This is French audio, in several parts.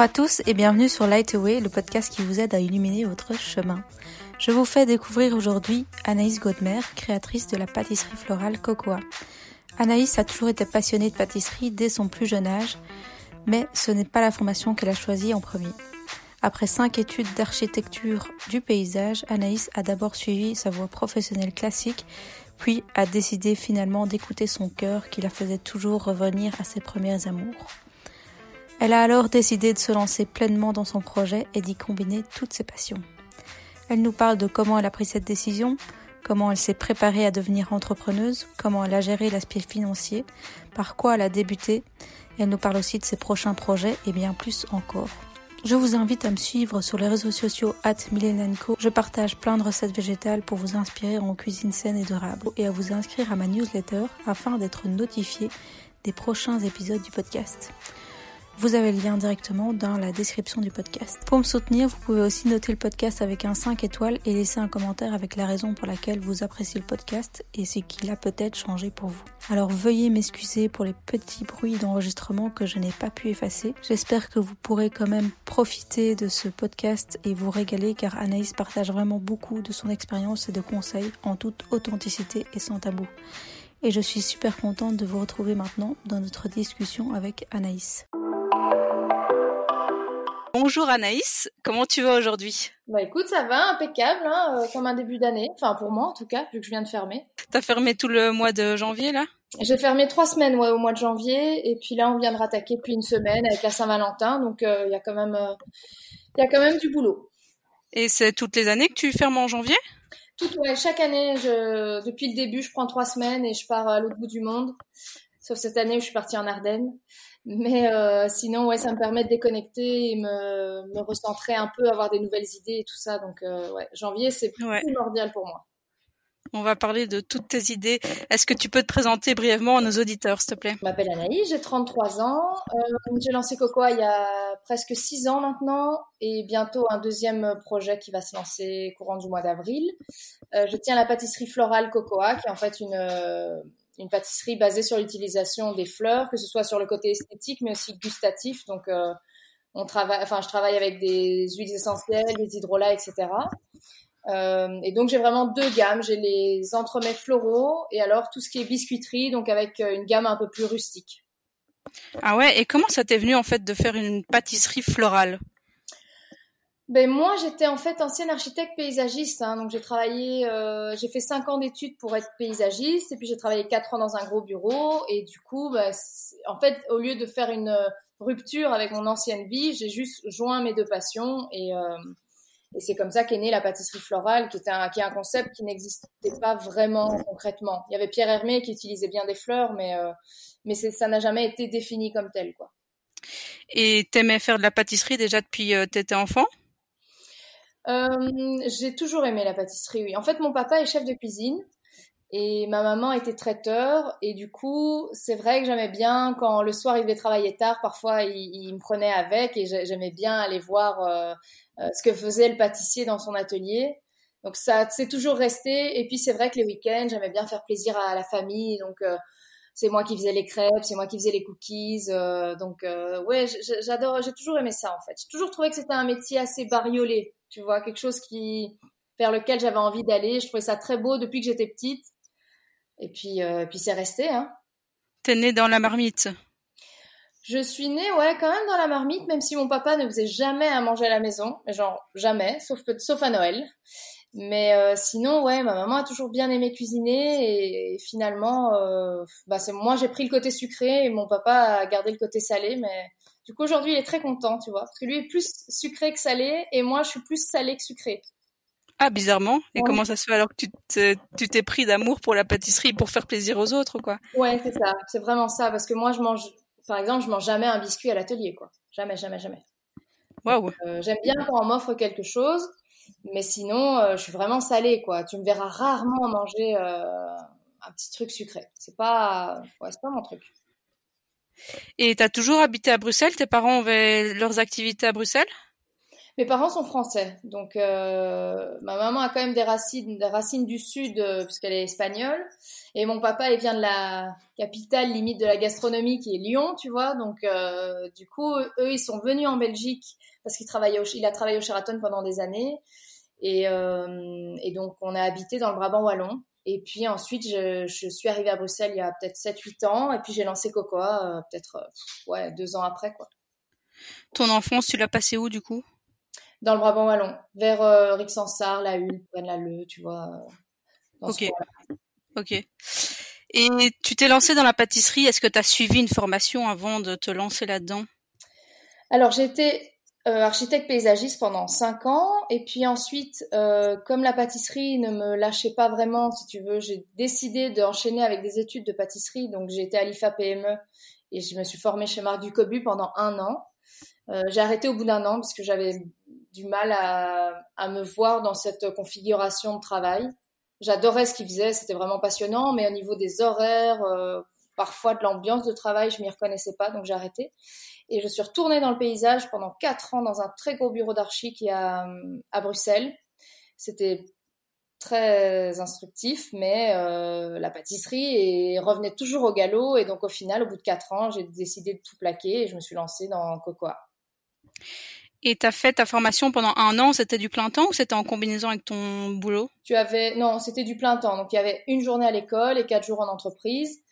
à tous et bienvenue sur Lightaway, le podcast qui vous aide à illuminer votre chemin. Je vous fais découvrir aujourd'hui Anaïs Godmer, créatrice de la pâtisserie florale Cocoa. Anaïs a toujours été passionnée de pâtisserie dès son plus jeune âge, mais ce n'est pas la formation qu'elle a choisie en premier. Après cinq études d'architecture du paysage, Anaïs a d'abord suivi sa voie professionnelle classique, puis a décidé finalement d'écouter son cœur qui la faisait toujours revenir à ses premiers amours. Elle a alors décidé de se lancer pleinement dans son projet et d'y combiner toutes ses passions. Elle nous parle de comment elle a pris cette décision, comment elle s'est préparée à devenir entrepreneuse, comment elle a géré l'aspect financier, par quoi elle a débuté. Elle nous parle aussi de ses prochains projets et bien plus encore. Je vous invite à me suivre sur les réseaux sociaux at Milenenko. Je partage plein de recettes végétales pour vous inspirer en cuisine saine et durable et à vous inscrire à ma newsletter afin d'être notifié des prochains épisodes du podcast. Vous avez le lien directement dans la description du podcast. Pour me soutenir, vous pouvez aussi noter le podcast avec un 5 étoiles et laisser un commentaire avec la raison pour laquelle vous appréciez le podcast et ce qu'il a peut-être changé pour vous. Alors veuillez m'excuser pour les petits bruits d'enregistrement que je n'ai pas pu effacer. J'espère que vous pourrez quand même profiter de ce podcast et vous régaler car Anaïs partage vraiment beaucoup de son expérience et de conseils en toute authenticité et sans tabou. Et je suis super contente de vous retrouver maintenant dans notre discussion avec Anaïs. Bonjour Anaïs, comment tu vas aujourd'hui? Bah écoute, ça va, impeccable, hein, euh, comme un début d'année. Enfin pour moi en tout cas, vu que je viens de fermer. T'as fermé tout le mois de janvier là? J'ai fermé trois semaines ouais, au mois de janvier, et puis là on vient de rattaquer depuis une semaine avec la Saint-Valentin, donc euh, il y a quand même, euh, y a quand même du boulot. Et c'est toutes les années que tu fermes en janvier? Tout, ouais, chaque année, je, depuis le début, je prends trois semaines et je pars à l'autre bout du monde. Sauf cette année où je suis partie en Ardennes. Mais euh, sinon, ouais, ça me permet de déconnecter et me, me recentrer un peu, avoir des nouvelles idées et tout ça. Donc, euh, ouais, janvier, c'est primordial pour moi. On va parler de toutes tes idées. Est-ce que tu peux te présenter brièvement à nos auditeurs, s'il te plaît? Je m'appelle Anaïs, j'ai 33 ans. Euh, j'ai lancé Cocoa il y a presque 6 ans maintenant et bientôt un deuxième projet qui va se lancer courant du mois d'avril. Euh, je tiens la pâtisserie florale Cocoa, qui est en fait une, une pâtisserie basée sur l'utilisation des fleurs, que ce soit sur le côté esthétique, mais aussi gustatif. Donc, euh, on travaille, enfin, je travaille avec des huiles essentielles, des hydrolats, etc. Euh, et donc, j'ai vraiment deux gammes. J'ai les entremets floraux et alors tout ce qui est biscuiterie, donc avec euh, une gamme un peu plus rustique. Ah ouais, et comment ça t'est venu en fait de faire une pâtisserie florale? Ben moi, j'étais en fait ancienne architecte paysagiste, hein, donc j'ai travaillé, euh, j'ai fait cinq ans d'études pour être paysagiste, et puis j'ai travaillé quatre ans dans un gros bureau, et du coup, ben, en fait, au lieu de faire une euh, rupture avec mon ancienne vie, j'ai juste joint mes deux passions, et, euh, c'est comme ça qu'est née la pâtisserie florale, qui, était un, qui est un concept qui n'existait pas vraiment concrètement. Il y avait Pierre Hermé qui utilisait bien des fleurs, mais mais ça n'a jamais été défini comme tel, quoi. Et t'aimais faire de la pâtisserie déjà depuis t'étais enfant? J'ai toujours aimé la pâtisserie, oui. En fait, mon papa est chef de cuisine et ma maman était traiteur. Et du coup, c'est vrai que j'aimais bien quand le soir il devait travailler tard, parfois il, me prenait avec et j'aimais bien aller voir euh, euh, ce que faisait le pâtissier dans son atelier. Donc ça, c'est toujours resté. Et puis c'est vrai que les week-ends, j'aimais bien faire plaisir à la famille. Donc c'est moi qui faisais les crêpes, c'est moi qui faisais les cookies. donc ouais, j'adore, j'ai toujours aimé ça en fait. J'ai toujours trouvé que c'était un métier assez bariolé tu vois, quelque chose qui vers lequel j'avais envie d'aller. Je trouvais ça très beau depuis que j'étais petite. Et puis, euh, puis c'est resté. Hein. T'es née dans la marmite Je suis née, ouais, quand même dans la marmite, même si mon papa ne faisait jamais à manger à la maison. Genre, jamais, sauf, sauf à Noël. Mais euh, sinon, ouais, ma maman a toujours bien aimé cuisiner et, finalement, euh, bah, c'est moi j'ai pris le côté sucré et mon papa a gardé le côté salé. Mais du coup, aujourd'hui, il est très content, tu vois, parce que lui est plus sucré que salé et moi, je suis plus salé que sucré. Ah, bizarrement. Et comment ça se fait alors que tu t'es pris d'amour pour la pâtisserie pour faire plaisir aux autres, quoi? Ouais, c'est ça. C'est vraiment ça. Parce que moi, je mange, par exemple, je mange jamais un biscuit à l'atelier, quoi. Jamais, jamais, jamais. Waouh. Euh, j'aime bien quand on m'offre quelque chose, mais sinon, euh, je suis vraiment salée, quoi. Tu me verras rarement manger euh, un petit truc sucré. C'est pas, ouais, c'est pas mon truc. Et tu as toujours habité à Bruxelles? Tes parents avaient leurs activités à Bruxelles? Mes parents sont français, donc euh, ma maman a quand même des racines, des racines du sud euh, puisqu'elle est espagnole, et mon papa il vient de la capitale limite de la gastronomie qui est Lyon, tu vois. Donc euh, du coup eux ils sont venus en Belgique parce qu'il a travaillé au Sheraton pendant des années, et donc on a habité dans le Brabant wallon. Et puis ensuite, je, je, suis arrivée à Bruxelles il y a peut-être 7-8 ans. Et puis j'ai lancé Cocoa peut-être ouais, deux ans après. quoi. Ton enfance, tu l'as passé où du coup? Dans le Brabant wallon, vers euh, Rixensart, la Hulle, la Le, tu vois. Euh, ok. Ok. Et tu t'es lancé dans la pâtisserie. Est-ce que tu as suivi une formation avant de te lancer là-dedans? Alors j'étais euh, architecte paysagiste pendant cinq ans, et puis ensuite, euh, comme la pâtisserie ne me lâchait pas vraiment, si tu veux, j'ai décidé d'enchaîner avec des études de pâtisserie. Donc j'ai été à l'IFA PME et je me suis formée chez Marc Ducobu pendant un an. Euh, j'ai arrêté au bout d'un an parce que j'avais du mal à, à, me voir dans cette configuration de travail. J'adorais ce qu'il faisait, c'était vraiment passionnant, mais au niveau des horaires, euh, parfois de l'ambiance de travail, je m'y reconnaissais pas, donc j'ai arrêté. Et je suis retournée dans le paysage pendant quatre ans dans un très gros bureau d'archi qui est à, à Bruxelles. C'était très instructif, mais euh, la pâtisserie et revenait toujours au galop. Et donc au final, au bout de quatre ans, j'ai décidé de tout plaquer et je me suis lancée dans Cocoa. Et tu as fait ta formation pendant un an, c'était du plein temps ou c'était en combinaison avec ton boulot? Tu avais non, c'était du plein temps. Donc il y avait une journée à l'école et quatre jours en entreprise.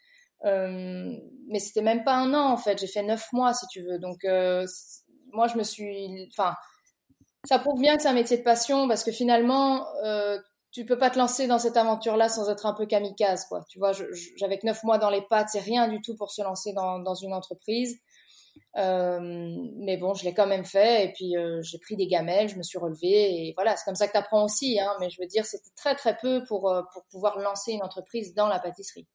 Euh, mais c'était même pas un an en fait. J'ai fait neuf mois si tu veux. Donc euh, moi je me suis, enfin, ça prouve bien que c'est un métier de passion parce que finalement euh, tu peux pas te lancer dans cette aventure-là sans être un peu kamikaze quoi. Tu vois, j'avais neuf mois dans les pattes, c'est rien du tout pour se lancer dans, dans une entreprise. Euh, mais bon, je l'ai quand même fait et puis euh, j'ai pris des gamelles, je me suis relevée et voilà, c'est comme ça que tu apprends aussi. Hein, mais je veux dire, c'était très très peu pour, euh, pour pouvoir lancer une entreprise dans la pâtisserie.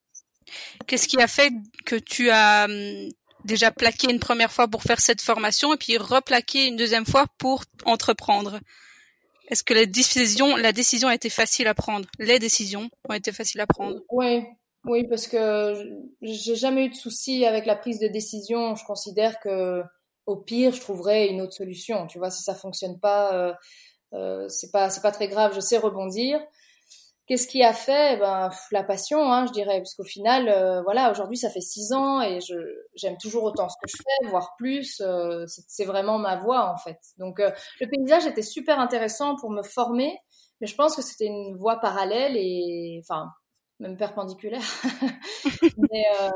Qu'est-ce qui a fait que tu as hum, déjà plaqué une première fois pour faire cette formation et puis replaqué une deuxième fois pour entreprendre? Est-ce que la décision, la décision a été facile à prendre? Les décisions ont été faciles à prendre Oui, oui, parce que j'ai jamais eu de souci avec la prise de décision. Je considère que au pire, je trouverais une autre solution. Tu vois, si ça fonctionne pas, euh, euh, c'est pas c'est pas très grave. Je sais rebondir. Qu'est-ce qui a fait Ben la passion, hein, je dirais, parce qu'au final, euh, voilà, aujourd'hui ça fait six ans et j'aime toujours autant ce que je fais, voire plus. Euh, c'est vraiment ma voie en fait. Donc euh, le paysage était super intéressant pour me former, mais je pense que c'était une voie parallèle et enfin même perpendiculaire. Mais euh,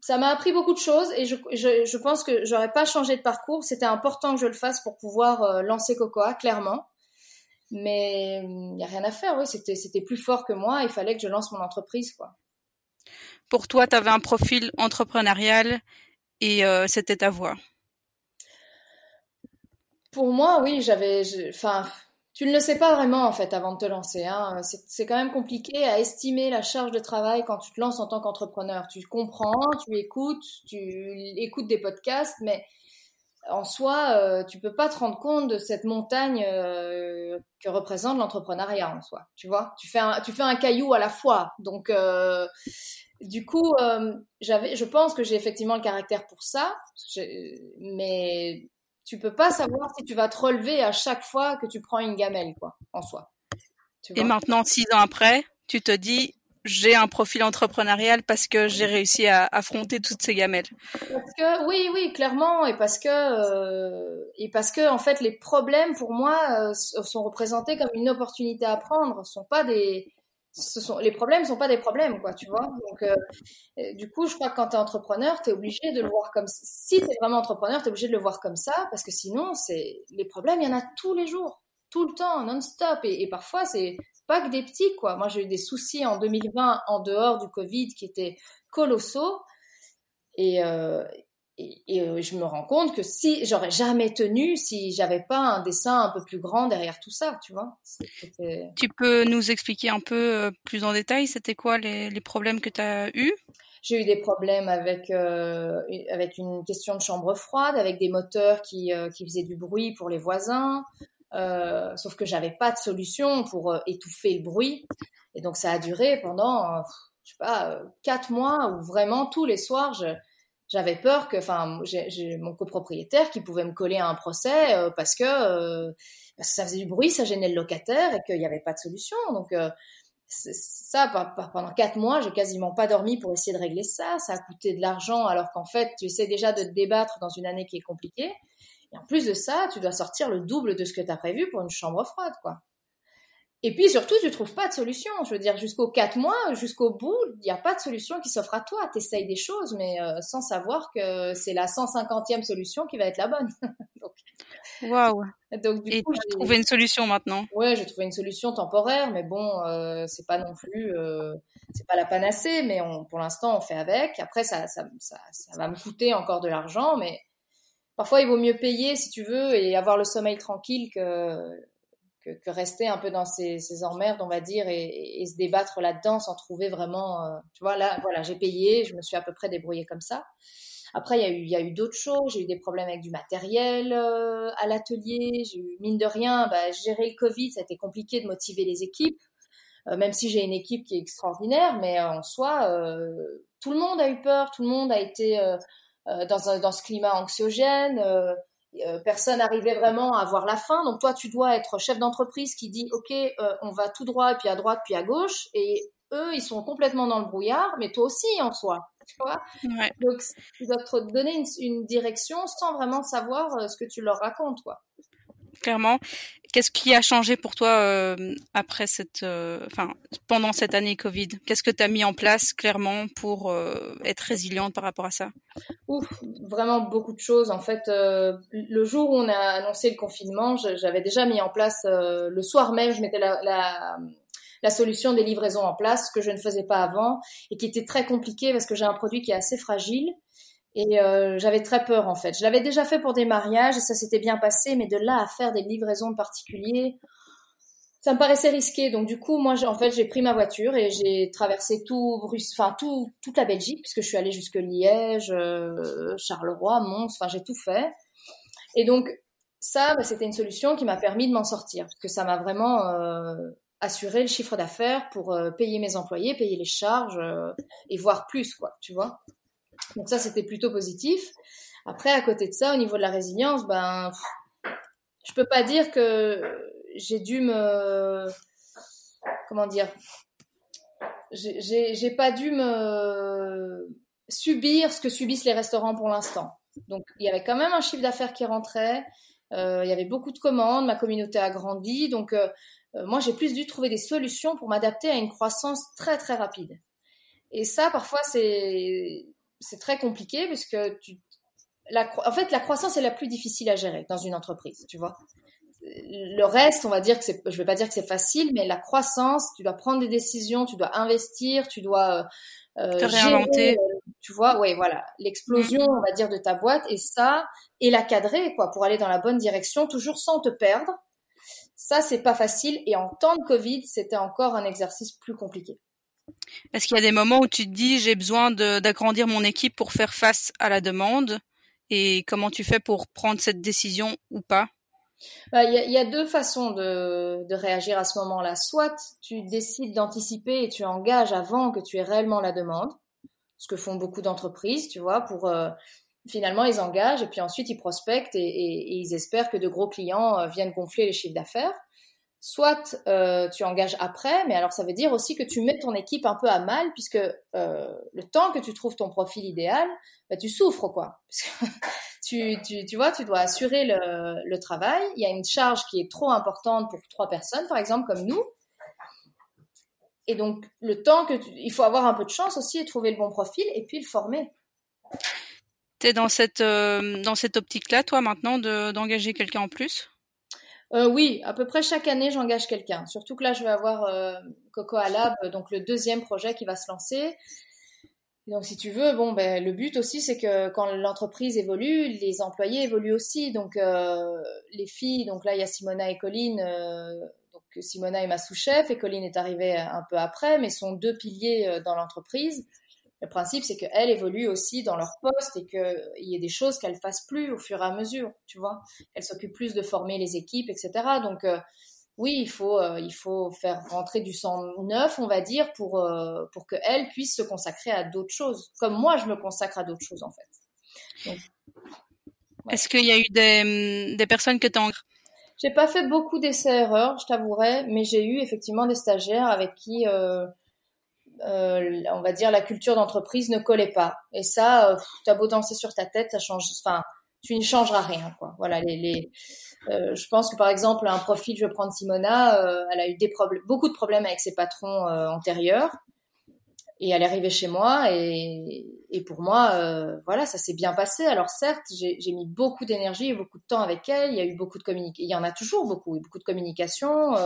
ça m'a appris beaucoup de choses et je, je, je pense que j'aurais pas changé de parcours. C'était important que je le fasse pour pouvoir euh, lancer Cocoa, clairement. Mais il n'y a rien à faire, oui, c'était, c'était plus fort que moi, il fallait que je lance mon entreprise, quoi. Pour toi, tu avais un profil entrepreneurial et euh, c'était ta voie. Pour moi, oui, j'avais, enfin, tu ne le sais pas vraiment en fait avant de te lancer. Hein. C'est quand même compliqué à estimer la charge de travail quand tu te lances en tant qu'entrepreneur. Tu comprends, tu écoutes, tu écoutes des podcasts, mais en soi, euh, tu peux pas te rendre compte de cette montagne euh, que représente l'entrepreneuriat en soi. Tu vois, tu fais un, tu fais un caillou à la fois. Donc, euh, du coup, euh, j'avais, je pense que j'ai effectivement le caractère pour ça, mais tu peux pas savoir si tu vas te relever à chaque fois que tu prends une gamelle, quoi, en soi. Et maintenant, six ans après, tu te dis, j'ai un profil entrepreneurial parce que j'ai réussi à affronter toutes ces gamelles. Parce que oui, oui, clairement, et parce que euh, et parce que en fait, les problèmes pour moi euh, sont représentés comme une opportunité à prendre, sont pas des les problèmes sont pas des problèmes, quoi, tu vois. Donc, euh, du coup, je crois que quand tu es entrepreneur, tu es obligé de le voir comme si tu es vraiment entrepreneur, tu es obligé de le voir comme ça, parce que sinon, les problèmes, il y en a tous les jours, tout le temps, non-stop. Et, parfois, c'est pas que des petits, quoi. Moi, j'ai eu des soucis en 2020 en dehors du Covid qui étaient colossaux. Et, euh, et, euh, je me rends compte que si j'aurais jamais tenu si j'avais pas un dessin un peu plus grand derrière tout ça, tu vois. Tu peux nous expliquer un peu euh, plus en détail, c'était quoi les, les, problèmes que tu as eus? J'ai eu des problèmes avec euh, avec une question de chambre froide, avec des moteurs qui euh, qui faisaient du bruit pour les voisins. Sauf que j'avais pas de solution pour étouffer le bruit, et donc ça a duré pendant je sais pas quatre mois où vraiment tous les soirs j'avais peur que, enfin, j'ai mon copropriétaire qui pouvait me coller à un procès euh, parce que euh, parce que ça faisait du bruit, ça gênait le locataire et qu'il n'y avait pas de solution. Donc euh, ça, pendant quatre mois, j'ai quasiment pas dormi pour essayer de régler ça. Ça a coûté de l'argent alors qu'en fait, tu essaies déjà de te débattre dans une année qui est compliquée. Et en plus de ça, tu dois sortir le double de ce que tu as prévu pour une chambre froide, quoi. Et puis surtout, tu trouves pas de solution. Je veux dire, jusqu'aux quatre mois, jusqu'au bout, il n'y a pas de solution qui s'offre à toi. Tu essayes des choses, mais euh, sans savoir que c'est la 150e solution qui va être la bonne. Waouh. Donc, du Et tu as trouvé une solution maintenant? Ouais, j'ai trouvé une solution temporaire, mais bon, euh, c'est pas non plus, euh, c'est pas la panacée, mais on, pour l'instant, on fait avec. Après, ça, ça, ça, ça va me coûter encore de l'argent, mais parfois, il vaut mieux payer si tu veux et avoir le sommeil tranquille que que, rester un peu dans ces, emmerdes, on va dire, et, se débattre là-dedans sans trouver vraiment. Euh, tu vois, là, voilà, j'ai payé, je me suis à peu près débrouillée comme ça. Après, il y a eu, il y a eu d'autres choses. J'ai eu des problèmes avec du matériel euh, à l'atelier. J'ai eu, mine de rien, bah, gérer le Covid, ça a été compliqué de motiver les équipes. Euh, même si j'ai une équipe qui est extraordinaire, mais en soi, tout le monde a eu peur, tout le monde a été dans, dans ce climat anxiogène. Euh, personne n'arrivait vraiment à voir la fin. Donc toi, tu dois être chef d'entreprise qui dit, OK, euh, on va tout droit, puis à droite, puis à gauche. Et eux, ils sont complètement dans le brouillard, mais toi aussi en soi. Tu vois Donc tu dois te donner une, une, direction sans vraiment savoir euh, ce que tu leur racontes. Quoi clairement. Qu'est-ce qui a changé pour toi euh, après cette, euh, pendant cette année Covid? Qu'est-ce que tu as mis en place clairement pour euh, être résiliente par rapport à ça? Ouf, vraiment beaucoup de choses. En fait, le jour où on a annoncé le confinement, j'avais déjà mis en place le soir même, je mettais la solution des livraisons en place, que je ne faisais pas avant et qui était très compliqué parce que j'ai un produit qui est assez fragile et euh, j'avais très peur en fait. Je l'avais déjà fait pour des mariages et ça s'était bien passé, mais de là à faire des livraisons de particuliers, ça me paraissait risqué. Donc du coup, moi, en fait, j'ai pris ma voiture et j'ai traversé tout, enfin tout, toute la Belgique, puisque je suis allée jusque Liège, euh, Charleroi, Mons, enfin j'ai tout fait. Et donc ça, bah, c'était une solution qui m'a permis de m'en sortir, parce que ça m'a vraiment euh, assuré le chiffre d'affaires pour payer mes employés, payer les charges et voir plus, quoi, tu vois. Donc ça, c'était plutôt positif. Après, à côté de ça, au niveau de la résilience, ben, je peux pas dire que j'ai dû me, comment dire, j'ai pas dû me subir ce que subissent les restaurants pour l'instant. Donc, il y avait quand même un chiffre d'affaires qui rentrait. Euh, il y avait beaucoup de commandes, ma communauté a grandi. Donc, euh, euh, moi, j'ai plus dû trouver des solutions pour m'adapter à une croissance très, très rapide. Et ça, parfois, c'est c'est très compliqué parce que tu, la, en fait, la croissance est la plus difficile à gérer dans une entreprise, tu vois. Le reste, on va dire que c'est, je vais pas dire que c'est facile, mais la croissance, tu dois prendre des décisions, tu dois investir, tu dois euh, Te réinventer. Gérer, tu vois, ouais, voilà, l'explosion, on va dire, de ta boîte et ça, et la cadrer, quoi, pour aller dans la bonne direction, toujours sans te perdre. Ça, c'est pas facile. Et en temps de Covid, c'était encore un exercice plus compliqué. Est-ce qu'il y a des moments où tu te dis j'ai besoin d'agrandir mon équipe pour faire face à la demande. Et comment tu fais pour prendre cette décision ou pas? Bah, il y, a, deux façons de, réagir à ce moment-là. Soit tu décides d'anticiper et tu engages avant que tu aies réellement la demande, ce que font beaucoup d'entreprises, tu vois, pour euh, finalement ils engagent et puis ensuite ils prospectent et ils espèrent que de gros clients euh, viennent gonfler les chiffres d'affaires soit euh, tu engages après, mais alors ça veut dire aussi que tu mets ton équipe un peu à mal, puisque euh, le temps que tu trouves ton profil idéal, bah, tu souffres, quoi. tu, tu, tu vois, tu dois assurer le, travail. Il y a une charge qui est trop importante pour trois personnes, par exemple, comme nous. Et donc, le temps que il faut avoir un peu de chance aussi et trouver le bon profil et puis le former. Tu es dans cette, euh, dans cette optique-là, toi, maintenant, d'engager quelqu'un en plus? Euh, oui, à peu près chaque année, j'engage quelqu'un. Surtout que là, je vais avoir euh, Coco Lab, donc le deuxième projet qui va se lancer. Donc, si tu veux, bon, ben, le but aussi, c'est que quand l'entreprise évolue, les employés évoluent aussi. Donc, euh, les filles, donc là, il y a Simona et Colline. Euh, donc, Simona est ma sous-chef et Colline est arrivée un peu après, mais sont deux piliers dans l'entreprise. Le principe, c'est qu'elles évoluent aussi dans leur poste et qu'il y ait des choses qu'elles fassent plus au fur et à mesure, tu vois. Elles s'occupent plus de former les équipes, etc. Donc, euh, oui, il faut, euh, il faut faire rentrer du sang neuf, on va dire, pour, euh, pour qu'elles puissent se consacrer à d'autres choses. Comme moi, je me consacre à d'autres choses, en fait. Est-ce qu'il y a eu des, des personnes que tu as j'ai pas fait beaucoup d'essais-erreurs, je t'avouerai, mais j'ai eu effectivement des stagiaires avec qui, euh, euh, on va dire, la culture d'entreprise ne collait pas. Et ça, euh, tu as beau danser sur ta tête, ça change. Enfin, tu ne changeras rien, quoi. Voilà, les, les euh, je pense que par exemple, un profil, je vais prendre Simona, euh, elle a eu des beaucoup de problèmes avec ses patrons antérieurs et elle est arrivée chez moi et, et pour moi, voilà, ça s'est bien passé. Alors certes, j'ai mis beaucoup d'énergie et beaucoup de temps avec elle. Il y a eu beaucoup de communication. Il y en a toujours beaucoup, beaucoup de communication.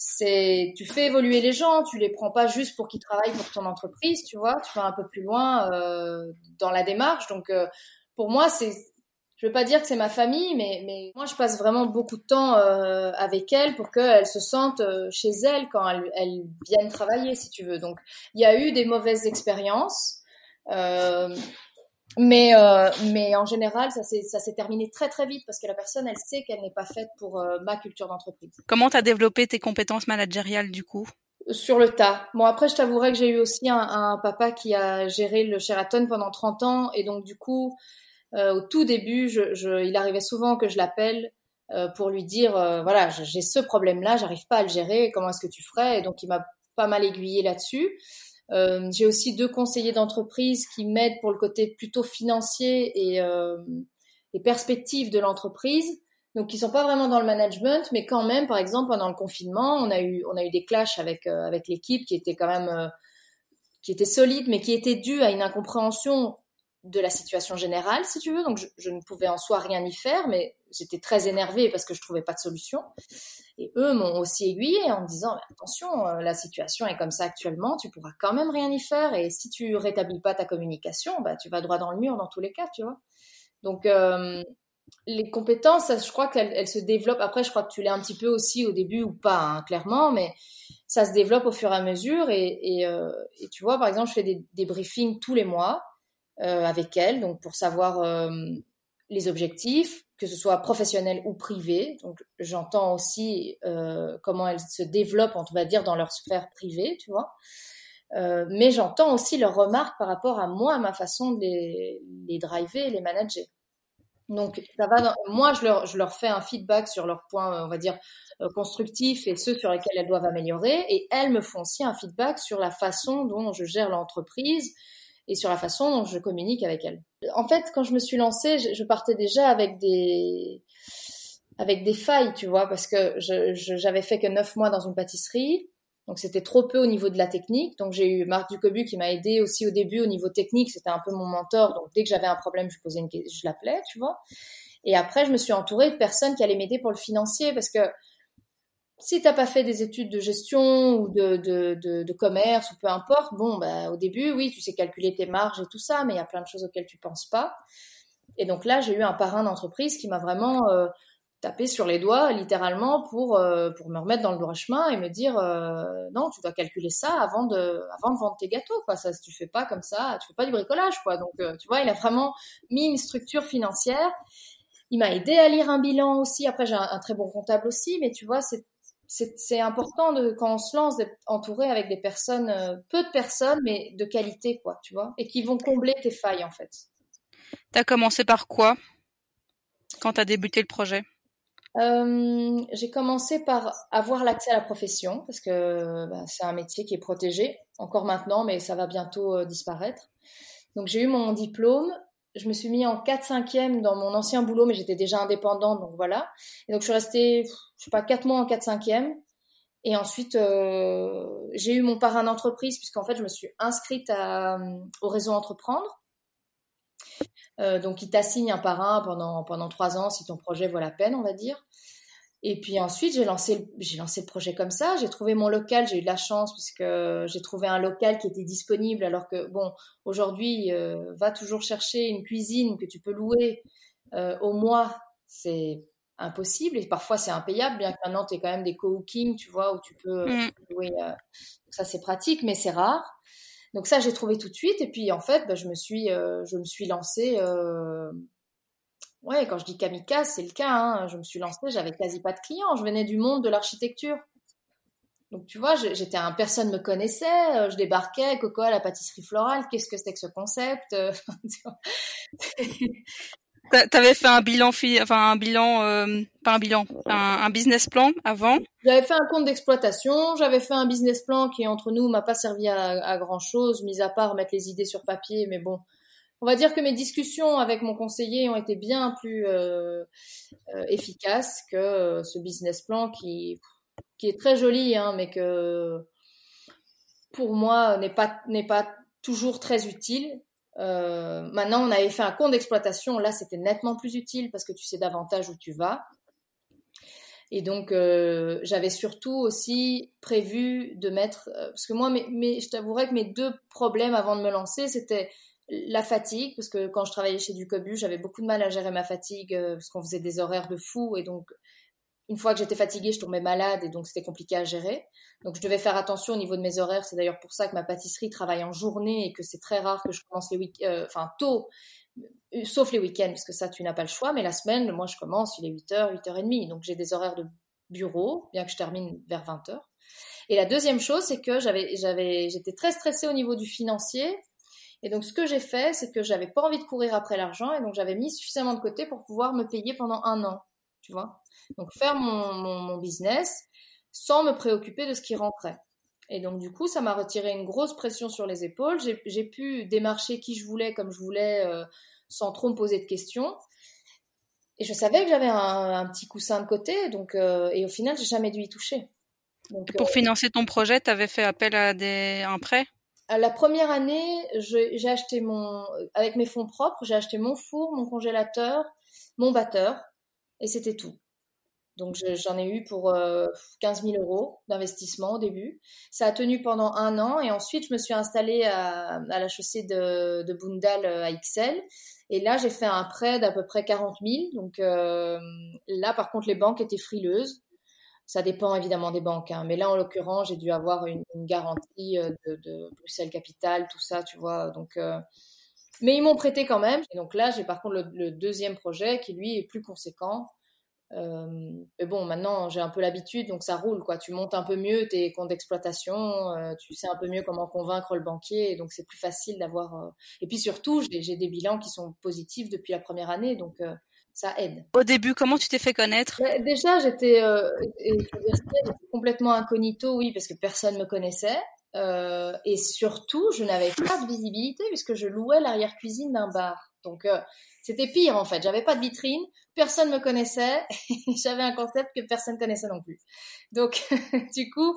C'est, tu fais évoluer les gens. Tu les prends pas juste pour qu'ils travaillent pour ton entreprise, tu vois. Tu vas un peu plus loin euh, dans la démarche. Donc euh, pour moi, c'est je veux pas dire que c'est ma famille, mais, mais moi je passe vraiment beaucoup de temps euh, avec elle pour qu'elle se sente euh, chez elle quand elle, elle vienne travailler, si tu veux. Donc il y a eu des mauvaises expériences, euh, mais euh, mais en général ça s'est ça s'est terminé très très vite parce que la personne elle sait qu'elle n'est pas faite pour euh, ma culture d'entreprise. Comment tu as développé tes compétences managériales du coup? Sur le tas. Bon, après, je t'avouerai que j'ai eu aussi un, un, papa qui a géré le Sheraton pendant 30 ans. Et donc, du coup, euh, au tout début, je, je, il arrivait souvent que je l'appelle euh, pour lui dire euh, voilà, j'ai ce problème-là, j'arrive pas à le gérer, comment est-ce que tu ferais? Et donc, il m'a pas mal aiguillé là-dessus. Euh, j'ai aussi deux conseillers d'entreprise qui m'aident pour le côté plutôt financier et, euh, et perspective de l'entreprise. Donc, ils sont pas vraiment dans le management, mais quand même, par exemple, pendant le confinement, on a eu, des clashs avec, euh, avec l'équipe qui était quand même, qui était solide, mais qui était due à une incompréhension de la situation générale, si tu veux. Donc, je, ne pouvais en soi rien y faire, mais j'étais très énervée parce que je trouvais pas de solution. Et eux m'ont aussi aiguillée en me disant attention, euh, la situation est comme ça actuellement, tu pourras quand même rien y faire. Et si tu rétablis pas ta communication, bah, tu vas droit dans le mur dans tous les cas, tu vois. Donc, euh, les compétences, je crois qu'elles elles se développent. Après, je crois que tu l'es un petit peu aussi au début ou pas, hein, clairement, mais ça se développe au fur et à mesure. Euh, et tu vois, par exemple, je fais des, des briefings tous les mois avec elle, donc pour savoir euh, les objectifs, que ce soit professionnel ou privé. Donc j'entends aussi euh, comment elles se développent, on va dire, dans leur sphère privée, tu vois. Euh, mais j'entends aussi leurs remarques par rapport à moi, à ma façon de les, driver et les manager. Donc ça va. Moi, je leur, je leur fais un feedback sur leurs points, on va dire euh, constructifs et ceux sur lesquels elles doivent améliorer, et elles me font aussi un feedback sur la façon dont je gère l'entreprise et sur la façon dont je communique avec elle. En fait, quand je me suis lancée, je, partais déjà avec des avec des failles, tu vois, parce que j'avais fait que neuf mois dans une pâtisserie, donc c'était trop peu au niveau de la technique. Donc j'ai eu Marc Ducobu qui m'a aidé aussi au début au niveau technique, c'était un peu mon mentor. Donc dès que j'avais un problème, je posais une je l'appelais, tu vois. Et après, je me suis entourée de personnes qui allaient m'aider pour le financier parce que si t'as pas fait des études de gestion ou de, commerce ou peu importe, bon, bah, au début, oui, tu sais calculer tes marges et tout ça, mais il y a plein de choses auxquelles tu penses pas. Et donc là, j'ai eu un parrain d'entreprise qui m'a vraiment euh, tapé sur les doigts, littéralement, pour, euh, pour me remettre dans le droit chemin et me dire euh, non, tu dois calculer ça avant de, avant de vendre tes gâteaux, quoi. Ça, tu fais pas comme ça, tu fais pas du bricolage, quoi. Donc, tu vois, il a vraiment mis une structure financière. Il m'a aidé à lire un bilan aussi. Après, j'ai un, très bon comptable aussi, mais tu vois, c'est c'est important de, quand on se lance d'être entouré avec des personnes, euh, peu de personnes, mais de qualité, quoi, tu vois, et qui vont combler tes failles, en fait. T'as commencé par quoi quand t'as débuté le projet? Euh, J'ai commencé par avoir l'accès à la profession, parce que bah, c'est un métier qui est protégé, encore maintenant, mais ça va bientôt euh, disparaître. Donc j'ai eu mon diplôme, je me suis mis en 4-5e dans mon ancien boulot, mais j'étais déjà indépendante, donc voilà. Et donc je suis restée, je sais pas, 4 mois en 4-5e. Et ensuite, euh, j'ai eu mon parrain d'entreprise, puisqu'en fait, je me suis inscrite euh, au réseau Entreprendre. Euh, donc, il t'assigne un parrain pendant, pendant 3 ans si ton projet vaut la peine, on va dire. Et puis ensuite, j'ai lancé, j'ai lancé le projet comme ça. J'ai trouvé mon local. J'ai eu de la chance puisque j'ai trouvé un local qui était disponible. Alors que bon, aujourd'hui, euh, va toujours chercher une cuisine que tu peux louer euh, au mois, c'est impossible. Et parfois, c'est impayable. Bien que maintenant, tu quand même des co-working, tu vois, où tu peux mmh. louer. Euh, ça, c'est pratique, mais c'est rare. Donc ça, j'ai trouvé tout de suite. Et puis en fait, bah, je me suis, je me suis lancée Ouais, quand je dis kamikaze, c'est le cas. Hein. Je me suis lancée, j'avais quasi pas de clients. Je venais du monde de l'architecture. Donc tu vois, j'étais un personne me connaissait, je débarquais, Coco à la pâtisserie florale, qu'est-ce que c'était que ce concept T'avais fait un bilan, enfin un bilan, euh, pas un bilan, un, business plan avant? J'avais fait un compte d'exploitation, j'avais fait un business plan qui entre nous m'a pas servi à, grand chose, mis à part mettre les idées sur papier. Mais bon, on va dire que mes discussions avec mon conseiller ont été bien plus euh, euh, efficaces que ce business plan qui qui est très joli, hein, mais que pour moi n'est pas n'est pas toujours très utile. Euh, maintenant, on avait fait un compte d'exploitation. Là, c'était nettement plus utile parce que tu sais davantage où tu vas. Et donc, euh, j'avais surtout aussi prévu de mettre, euh, parce que moi, mais, je t'avouerais que mes deux problèmes avant de me lancer, c'était la fatigue, parce que quand je travaillais chez Ducobu, j'avais beaucoup de mal à gérer ma fatigue, parce qu'on faisait des horaires de fou, et donc une fois que j'étais fatiguée, je tombais malade et donc c'était compliqué à gérer. Donc je devais faire attention au niveau de mes horaires. C'est d'ailleurs pour ça que ma pâtisserie travaille en journée et que c'est très rare que je commence les week euh, enfin tôt, euh, sauf les week-ends, parce que ça tu n'as pas le choix. Mais la semaine, moi je commence, il est 8h, 8h30. Donc j'ai des horaires de bureau, bien que je termine vers 20h. Et la deuxième chose, c'est que j'avais, j'avais, j'étais très stressée au niveau du financier. Et donc ce que j'ai fait, c'est que j'avais pas envie de courir après l'argent et donc j'avais mis suffisamment de côté pour pouvoir me payer pendant un an. Tu vois donc faire mon, mon, business sans me préoccuper de ce qui rentrait. Et donc du coup, ça m'a retiré une grosse pression sur les épaules. J'ai pu démarcher qui je voulais, comme je voulais, euh, sans trop me poser de questions. Et je savais que j'avais un, petit coussin de côté, donc euh, et au final, j'ai jamais dû y toucher. Donc, Pour euh, financer ton projet, tu avais fait appel à des un prêt? La première année, j'ai acheté mon avec mes fonds propres, j'ai acheté mon four, mon congélateur, mon batteur, et c'était tout. Donc j'en ai eu pour 15 euh, 000 euros d'investissement au début. Ça a tenu pendant un an et ensuite je me suis installée à, la chaussée de, de Bundal euh, à XL. Et là j'ai fait un prêt d'à peu près 40 000. Donc euh, là par contre les banques étaient frileuses. Ça dépend évidemment des banques, hein. mais là en l'occurrence j'ai dû avoir une, garantie de, Bruxelles Capital, tout ça, tu vois. Donc mais ils m'ont prêté quand même. Et donc là j'ai par contre le deuxième projet qui lui est plus conséquent euh, mais bon, maintenant j'ai un peu l'habitude, donc ça roule quoi. Tu montes un peu mieux tes comptes d'exploitation, euh, tu sais un peu mieux comment convaincre le banquier, donc c'est plus facile d'avoir. Euh, et puis surtout, j'ai des bilans qui sont positifs depuis la première année, donc ça aide. Au début, comment tu t'es fait connaître? Bah, Déjà, j'étais complètement incognito, oui, parce que personne me connaissait. et surtout, je n'avais pas de visibilité puisque je louais l'arrière-cuisine d'un bar. Donc, c'était pire en fait. J'avais pas de vitrine, personne me connaissait, j'avais un concept que personne connaissait non plus. Donc, du coup,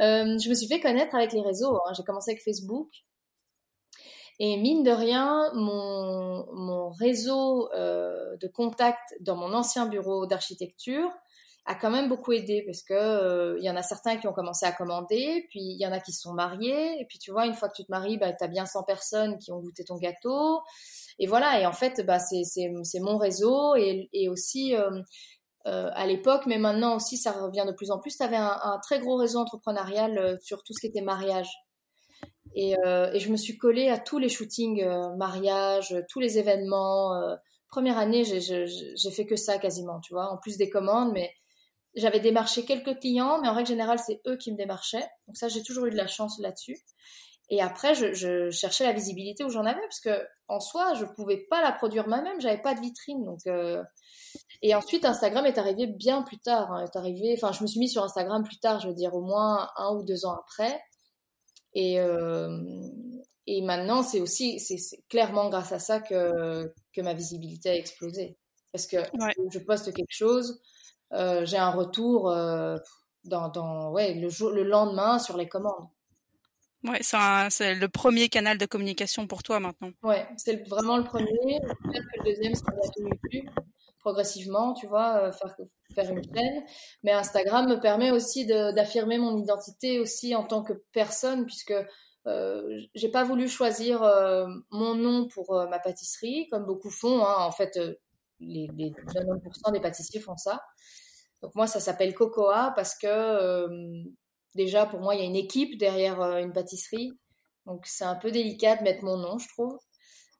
euh, je me suis fait connaître avec les réseaux. Hein. J'ai commencé avec Facebook. Et mine de rien, mon, mon réseau euh, de contacts dans mon ancien bureau d'architecture a quand même beaucoup aidé parce que euh, y en a certains qui ont commencé à commander, puis il y en a qui sont mariés, et puis tu vois, une fois que tu te maries, bah, tu as bien 100 personnes qui ont goûté ton gâteau, et voilà, et en fait, bah, c'est mon réseau, et, et aussi euh, à l'époque, mais maintenant aussi, ça revient de plus en plus, tu avais un, très gros réseau entrepreneurial sur tout ce qui était mariage. Et, et je me suis collée à tous les shootings mariage, tous les événements. première année, j'ai fait que ça quasiment, tu vois, en plus des commandes, mais j'avais démarché quelques clients, mais en règle générale, c'est eux qui me démarchaient. Donc ça, j'ai toujours eu de la chance là-dessus. Et après, je, cherchais la visibilité où j'en avais, parce que en soi, je pouvais pas la produire moi-même, j'avais pas de vitrine. Donc, euh, et ensuite, Instagram est arrivé bien plus tard. Hein, est arrivé, enfin, je me suis mis sur Instagram plus tard, je veux dire au moins un ou deux ans après. Et euh, et maintenant, c'est aussi, c'est clairement grâce à ça que que ma visibilité a explosé, parce que je poste quelque chose, euh, j'ai un retour euh, dans, dans, ouais, le, jour, le lendemain sur les commandes. Ouais, c'est le premier canal de communication pour toi maintenant. Ouais, c'est vraiment le premier. Que le deuxième sera bientôt plus progressivement, tu vois, euh, faire, faire une chaîne. Mais Instagram me permet aussi d'affirmer mon identité aussi en tant que personne, puisque euh, j'ai pas voulu choisir euh, mon nom pour ma pâtisserie, comme beaucoup font. Hein. En fait, les, les 99% des pâtissiers font ça. Donc moi, ça s'appelle Cocoa parce que euh, déjà, pour moi, il y a une équipe derrière euh, une pâtisserie. Donc c'est un peu délicat de mettre mon nom, je trouve.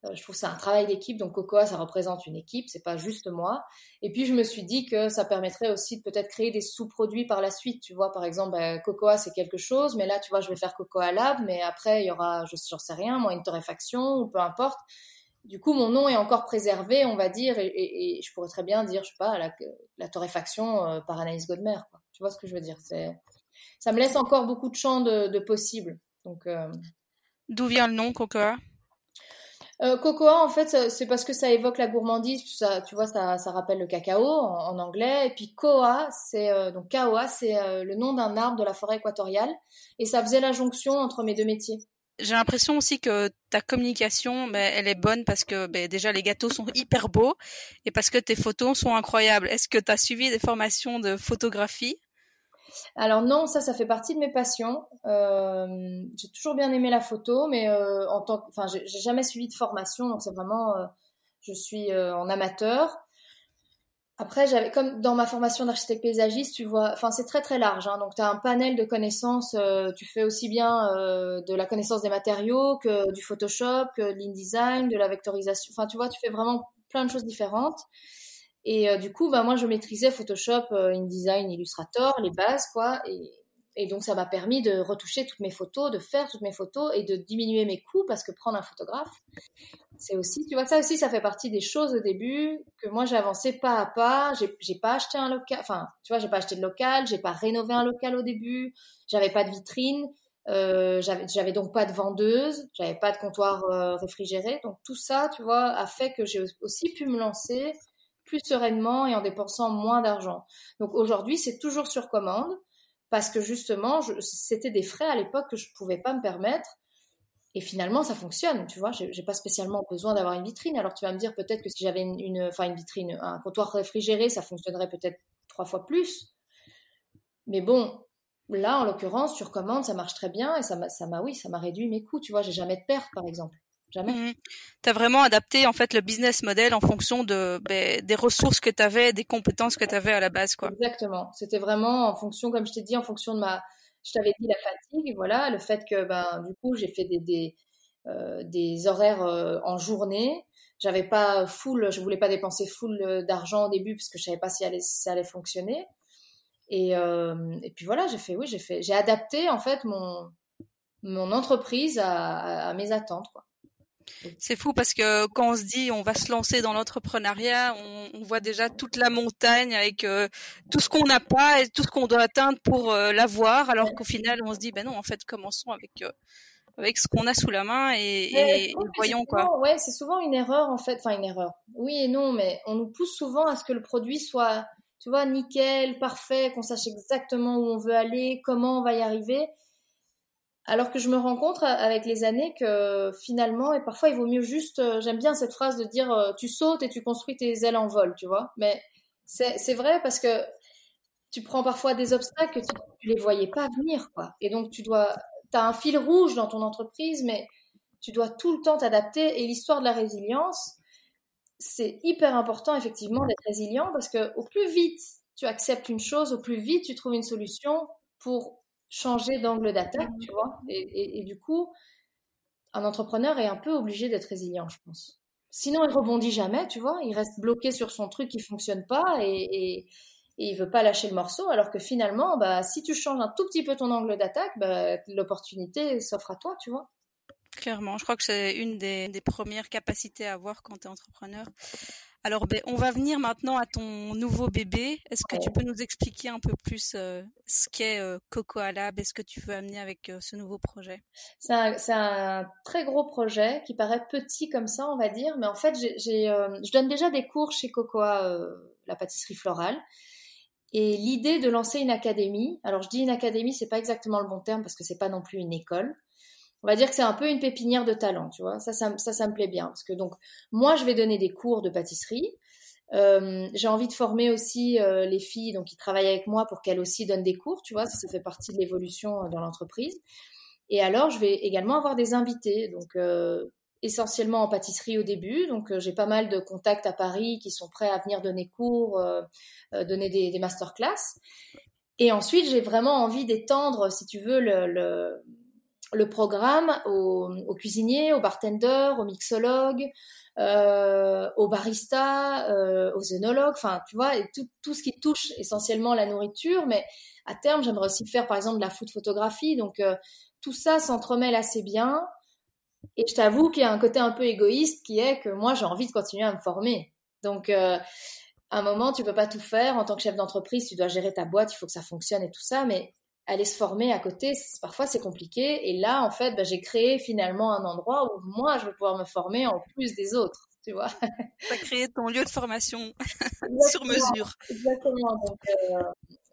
Euh, je trouve que c'est un travail d'équipe, donc Cocoa, ça représente une équipe, c'est pas juste moi. Et puis je me suis dit que ça permettrait aussi de peut-être créer des sous-produits par la suite. Tu vois, par exemple, bah, Cocoa c'est quelque chose, mais là, tu vois, je vais faire Cocoa Lab, mais après il y aura, je j'en sais rien, moi une torréfaction ou peu importe. Du coup, mon nom est encore préservé, on va dire, et, je pourrais très bien dire, je sais pas, la, torréfaction euh, par Anaïs Godmer. Tu vois ce que je veux dire? Ça me laisse encore beaucoup de champs de, de possibles. Donc, euh, d'où vient le nom Cocoa? Euh, cocoa, en fait, c'est parce que ça évoque la gourmandise. Tu vois, ça, ça rappelle le cacao en, anglais. Et puis koa, c'est euh, donc c'est euh, le nom d'un arbre de la forêt équatoriale. Et ça faisait la jonction entre mes deux métiers. J'ai l'impression aussi que ta communication, ben, elle est bonne parce que ben, déjà les gâteaux sont hyper beaux et parce que tes photos sont incroyables. Est-ce que tu as suivi des formations de photographie? Alors non, ça, ça fait partie de mes passions. Euh, j'ai toujours bien aimé la photo, mais euh, en tant, enfin, j'ai jamais suivi de formation, donc c'est vraiment, euh, je suis en amateur. Après, comme dans ma formation d'architecte paysagiste, tu vois, enfin c'est très très large, hein, donc tu as un panel de connaissances. tu fais aussi bien de la connaissance des matériaux que du Photoshop, que de l'InDesign, de la vectorisation. Enfin, tu vois, tu fais vraiment plein de choses différentes. Et euh, du coup, bah, moi, je maîtrisais Photoshop, euh, InDesign, Illustrator, les bases, quoi. Et, donc, ça m'a permis de retoucher toutes mes photos, de faire toutes mes photos et de diminuer mes coûts parce que prendre un photographe, c'est aussi, tu vois, ça aussi, ça fait partie des choses au début que moi, j'ai avancé pas à pas. J'ai pas acheté un local, enfin, tu vois, j'ai pas acheté de local, j'ai pas rénové un local au début, j'avais pas de vitrine. Euh, j'avais donc pas de vendeuse, j'avais pas de comptoir euh, réfrigéré, donc tout ça, tu vois, a fait que j'ai aussi pu me lancer plus sereinement et en dépensant moins d'argent. Donc aujourd'hui, c'est toujours sur commande parce que justement, c'était des frais à l'époque que je pouvais pas me permettre. Et finalement, ça fonctionne, tu vois. J'ai pas spécialement besoin d'avoir une vitrine. Alors tu vas me dire peut-être que si j'avais une, enfin une vitrine, un comptoir réfrigéré, ça fonctionnerait peut-être trois fois plus. Mais bon, là, en l'occurrence, sur commande, ça marche très bien et ça m'a, oui, ça m'a réduit mes coûts. Tu vois, j'ai jamais de perte, par exemple. Jamais. Mmh. Tu as vraiment adapté en fait le business model en fonction de ben, des ressources que tu avais, des compétences que tu avais à la base quoi. Exactement. C'était vraiment en fonction comme je t'ai dit en fonction de ma je t'avais dit la fatigue, voilà, le fait que ben du coup, j'ai fait des des, euh, des horaires euh, en journée. J'avais pas full, je voulais pas dépenser full euh, d'argent au début parce que je savais pas si, allait, ça allait fonctionner. Et, et puis voilà, j'ai fait oui, j'ai fait j'ai adapté en fait mon mon entreprise à, à mes attentes quoi. C'est fou parce que quand on se dit on va se lancer dans l'entrepreneuriat, on, voit déjà toute la montagne avec euh, tout ce qu'on n'a pas et tout ce qu'on doit atteindre pour euh, l'avoir, alors qu'au final on se dit ben non en fait commençons avec euh, avec ce qu'on a sous la main et, voyons quoi. Ouais, c'est souvent une erreur en fait, enfin une erreur. Oui et non, mais on nous pousse souvent à ce que le produit soit, tu vois, nickel, parfait, qu'on sache exactement où on veut aller, comment on va y arriver. Alors que je me rends compte avec les années que finalement, et parfois il vaut mieux juste, euh, j'aime bien cette phrase de dire euh, tu sautes et tu construis tes ailes en vol, tu vois. Mais c'est vrai parce que tu prends parfois des obstacles que tu, ne les voyais pas venir, quoi. Et donc tu dois, tu as un fil rouge dans ton entreprise, mais tu dois tout le temps t'adapter. Et l'histoire de la résilience, c'est hyper important effectivement d'être résilient parce que au plus vite tu acceptes une chose, au plus vite tu trouves une solution pour changer d'angle d'attaque, tu vois. Et, du coup, un entrepreneur est un peu obligé d'être résilient, je pense. Sinon, il rebondit jamais, tu vois. Il reste bloqué sur son truc qui fonctionne pas et, et, il veut pas lâcher le morceau. Alors que finalement, bah, si tu changes un tout petit peu ton angle d'attaque, bah, l'opportunité s'offre à toi, tu vois. Clairement, je crois que c'est une des, des, premières capacités à avoir quand tu es entrepreneur. Alors, ben, on va venir maintenant à ton nouveau bébé. Est-ce que tu peux nous expliquer un peu plus euh, ce qu'est euh, Cocoa Lab et ce que tu veux amener avec euh, ce nouveau projet? C'est un, très gros projet qui paraît petit comme ça, on va dire, mais en fait, je donne déjà des cours chez Cocoa, la pâtisserie florale. Et l'idée de lancer une académie, alors je dis une académie, c'est pas exactement le bon terme parce que c'est pas non plus une école on va dire que c'est un peu une pépinière de talent, tu vois. Ça, ça, me plaît bien parce que donc moi, je vais donner des cours de pâtisserie. Euh, j'ai envie de former aussi euh, les filles donc qui travaillent avec moi pour qu'elles aussi donnent des cours, tu vois. Ça, ça fait partie de l'évolution euh, dans l'entreprise. Et alors, je vais également avoir des invités, donc essentiellement en pâtisserie au début. Donc, j'ai pas mal de contacts à Paris qui sont prêts à venir donner cours, donner des, des masterclass. Et ensuite, j'ai vraiment envie d'étendre, si tu veux, le le programme aux, cuisiniers, aux bartenders, aux mixologues, euh, aux baristas, euh, aux œnologues, enfin, tu vois, et tout, ce qui touche essentiellement la nourriture. Mais à terme, j'aimerais aussi faire, par exemple, de la food photographie. Donc, euh, tout ça s'entremêle assez bien. Et je t'avoue qu'il y a un côté un peu égoïste qui est que moi, j'ai envie de continuer à me former. Donc, à un moment, tu peux pas tout faire. En tant que chef d'entreprise, tu dois gérer ta boîte, il faut que ça fonctionne et tout ça. Mais aller se former à côté, parfois c'est compliqué. Et là, en fait, bah, j'ai créé finalement un endroit où moi, je vais pouvoir me former en plus des autres, tu vois. Tu as créé ton lieu de formation sur mesure. Exactement. Donc, euh,